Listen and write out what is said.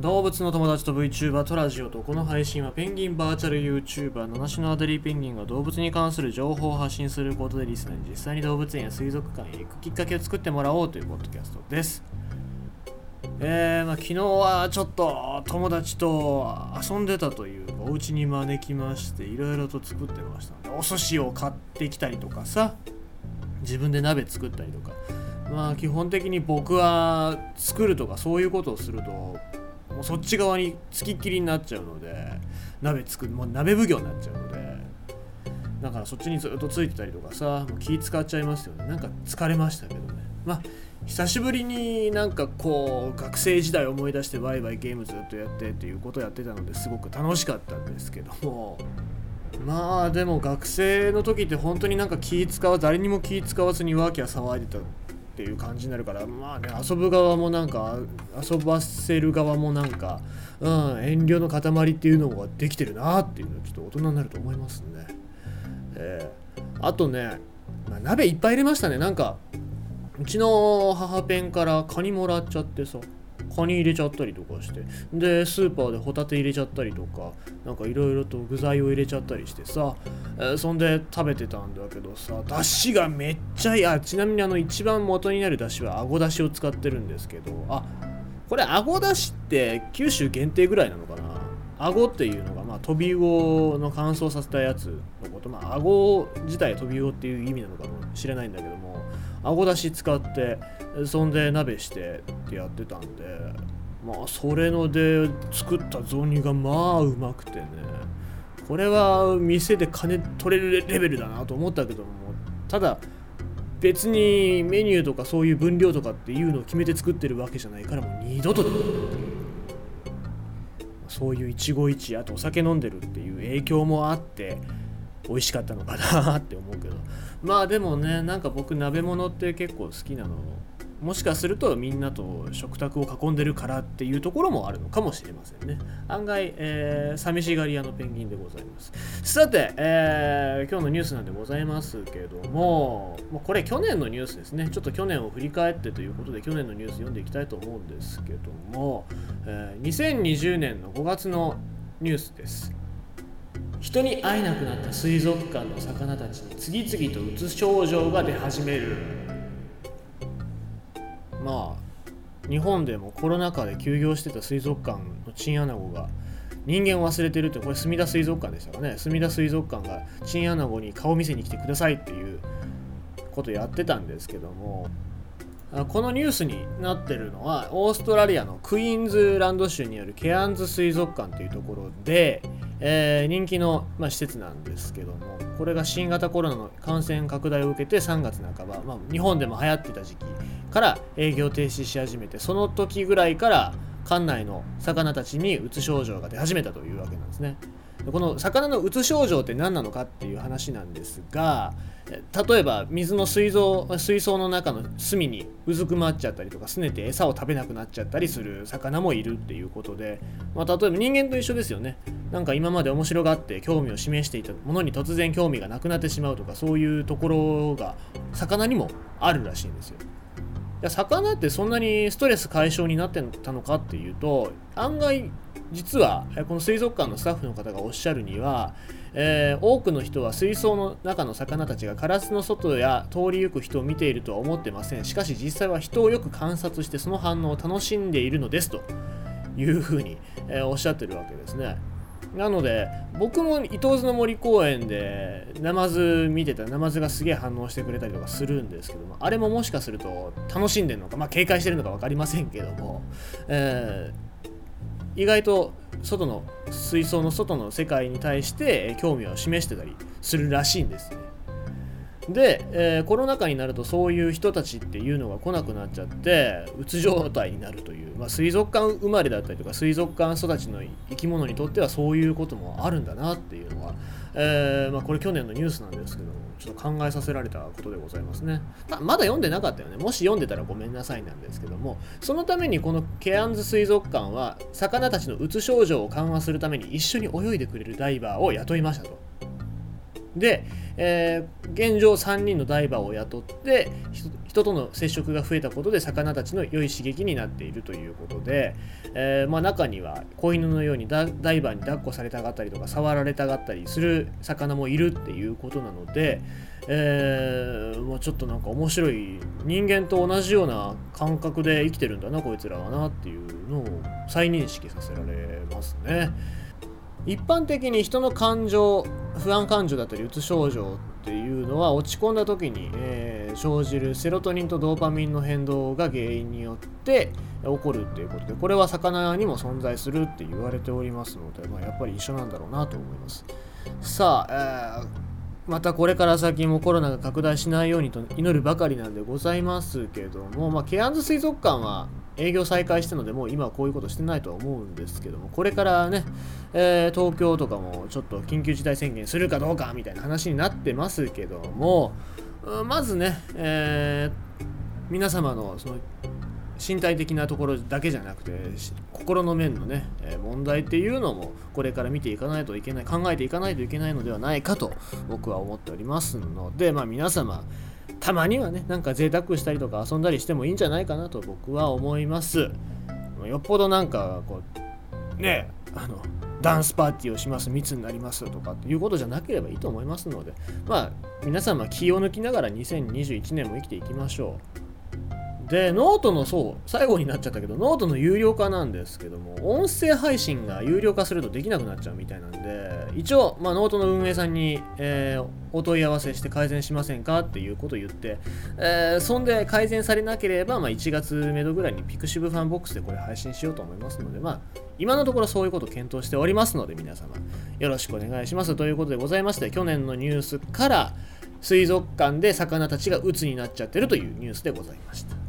動物の友達と VTuber とラジオとこの配信はペンギンバーチャル YouTuber 七種のアデリーペンギンが動物に関する情報を発信することでリスナーに実際に動物園や水族館へ行くきっかけを作ってもらおうというポッドキャストです。えー、まあ、昨日はちょっと友達と遊んでたというかお家に招きましていろいろと作ってましたお寿司を買ってきたりとかさ自分で鍋作ったりとか。まあ基本的に僕は作るとかそういうことをするともうそっち側につきっきりになっちゃうので鍋作るもう鍋奉行になっちゃうのでだからそっちにずっとついてたりとかさもう気使っちゃいますよね。なんか疲れましたけどね。まあ久しぶりになんかこう学生時代思い出してワイワイゲームずっとやってっていうことをやってたのですごく楽しかったんですけども。まあでも学生の時って本当になんか気使わず誰にも気使わずにワーキャー騒いでたっていう感じになるからまあね遊ぶ側もなんか遊ばせる側もなんか、うん、遠慮の塊っていうのができてるなっていうのはちょっと大人になると思いますね。えー、あとね、まあ、鍋いっぱい入れましたねなんかうちの母ペンからカニもらっちゃってさカニ入れちゃったりとかして。でスーパーでホタテ入れちゃったりとかなんかいろいろと具材を入れちゃったりしてさ、そんで食べてたんだけどさだしがめっちゃいい。あちなみにあの一番元になるだしはあごだしを使ってるんですけどあこれあごだしって九州限定ぐらいなのかな？あごっていうのが、まあ、飛び魚の乾燥させたやつのこと、まあ、あご自体飛び魚っていう意味なのかもしれないんだけどもあごだし使ってそんで鍋してってやってたんでまあそれので作った雑煮がまあうまくてねこれは店で金取れるレベルだなと思ったけどもただ別にメニューとかそういう分量とかっていうのを決めて作ってるわけじゃないからもう二度とそういう一期一会あとお酒飲んでるっていう影響もあって美味しかったのかなって思うけど。まあでもねなんか僕鍋物って結構好きなの。もしかするとみんなと食卓を囲んでるからっていうところもあるのかもしれませんね。案外、えー、寂しがり屋のペンギンでございます。さて、えー、今日のニュースなんでございますけどももうこれ去年のニュースですね。ちょっと去年を振り返ってということで去年のニュース読んでいきたいと思うんですけども、えー、2020年の5月のニュースです。人に会えなくなった水族館の魚たちに次々とうつ症状が出始める。まあ日本でもコロナ禍で休業してた水族館のチンアナゴが人間を忘れてるってこれ墨田水族館でしたかね。墨田水族館がチンアナゴに顔見せに来てくださいっていうことやってたんですけどもこのニュースになってるのはオーストラリアのクイーンズランド州にあるケアンズ水族館というところで、えー、人気の、まあ、施設なんですけどもこれが新型コロナの感染拡大を受けて3月半ば、まあ、日本でも流行ってた時期から営業停止し始めてその時ぐらいから館内の魚たちにうつ症状が出始めたというわけなんですね。この魚のうつ症状って何なのかっていう話なんですが例えば水の水槽水槽の中の隅にうずくまっちゃったりとかすねて餌を食べなくなっちゃったりする魚もいるっていうことで、まあ、例えば人間と一緒ですよね。なんか今まで面白がって興味を示していたものに突然興味がなくなってしまうとかそういうところが魚にもあるらしいんですよ。魚ってそんなにストレス解消になってたのかっていうと案外実はこの水族館のスタッフの方がおっしゃるには、えー、多くの人は水槽の中の魚たちがカラスの外や通り行く人を見ているとは思ってません。しかし実際は人をよく観察してその反応を楽しんでいるのですというふうに、えー、おっしゃってるわけですね。なので僕も伊東津の森公園でナマズ見てたナマズがすげえ反応してくれたりとかするんですけどもあれももしかすると楽しんでるのかまあ警戒してるのか分かりませんけども、えー意外と外の水槽の外の世界に対して興味を示してたりするらしいんです。で、えー、コロナ禍になるとそういう人たちっていうのが来なくなっちゃってうつ状態になるという、まあ、水族館生まれだったりとか水族館育ちの生き物にとってはそういうこともあるんだなっていうのは、えー、まあ、これ去年のニュースなんですけどもちょっと考えさせられたことでございますね、ままだ読んでなかったよねもし読んでたらごめんなさいなんですけどもそのためにこのケアンズ水族館は魚たちのうつ症状を緩和するために一緒に泳いでくれるダイバーを雇いましたと。で、えー、現状3人のダイバーを雇って人との接触が増えたことで魚たちの良い刺激になっているということで、えー、まあ、中には子犬のようにダイバーに抱っこされたがったりとか触られたがったりする魚もいるっていうことなので、えー、まあ、ちょっとなんか面白い人間と同じような感覚で生きてるんだなこいつらはなっていうのを再認識させられますね。一般的に人の感情不安感情だったりうつ症状っていうのは落ち込んだ時に、えー、生じるセロトニンとドーパミンの変動が原因によって起こるっていうことでこれは魚にも存在するって言われておりますので、まあ、やっぱり一緒なんだろうなと思います。さあ、えーまたこれから先もコロナが拡大しないようにと祈るばかりなんでございますけども、まあ、ケアンズ水族館は営業再開したので、もう今はこういうことしてないとは思うんですけども、これからね、えー、東京とかもちょっと緊急事態宣言するかどうかみたいな話になってますけども、まずね、えー、皆様のその身体的なところだけじゃなくて心の面のね、え問題っていうのもこれから見ていかないといけない考えていかないといけないのではないかと僕は思っておりますのでまあ皆様たまにはねなんか贅沢したりとか遊んだりしてもいいんじゃないかなと僕は思います。よっぽどなんかこうねあのダンスパーティーをします密になりますとかっていうことじゃなければいいと思いますのでまあ皆様気を抜きながら2021年も生きていきましょう。で、ノートのそう、最後になっちゃったけど、ノートの有料化なんですけども、音声配信が有料化するとできなくなっちゃうみたいなんで、一応、まあ、ノートの運営さんに、えー、お問い合わせして改善しませんかっていうことを言って、えー、そんで改善されなければ、まあ、1月目処ぐらいにピクシブファンボックスでこれ配信しようと思いますので、まあ、今のところそういうことを検討しておりますので、皆様、よろしくお願いします。ということでございまして、去年のニュースから、水族館で魚たちが鬱になっちゃってるというニュースでございました。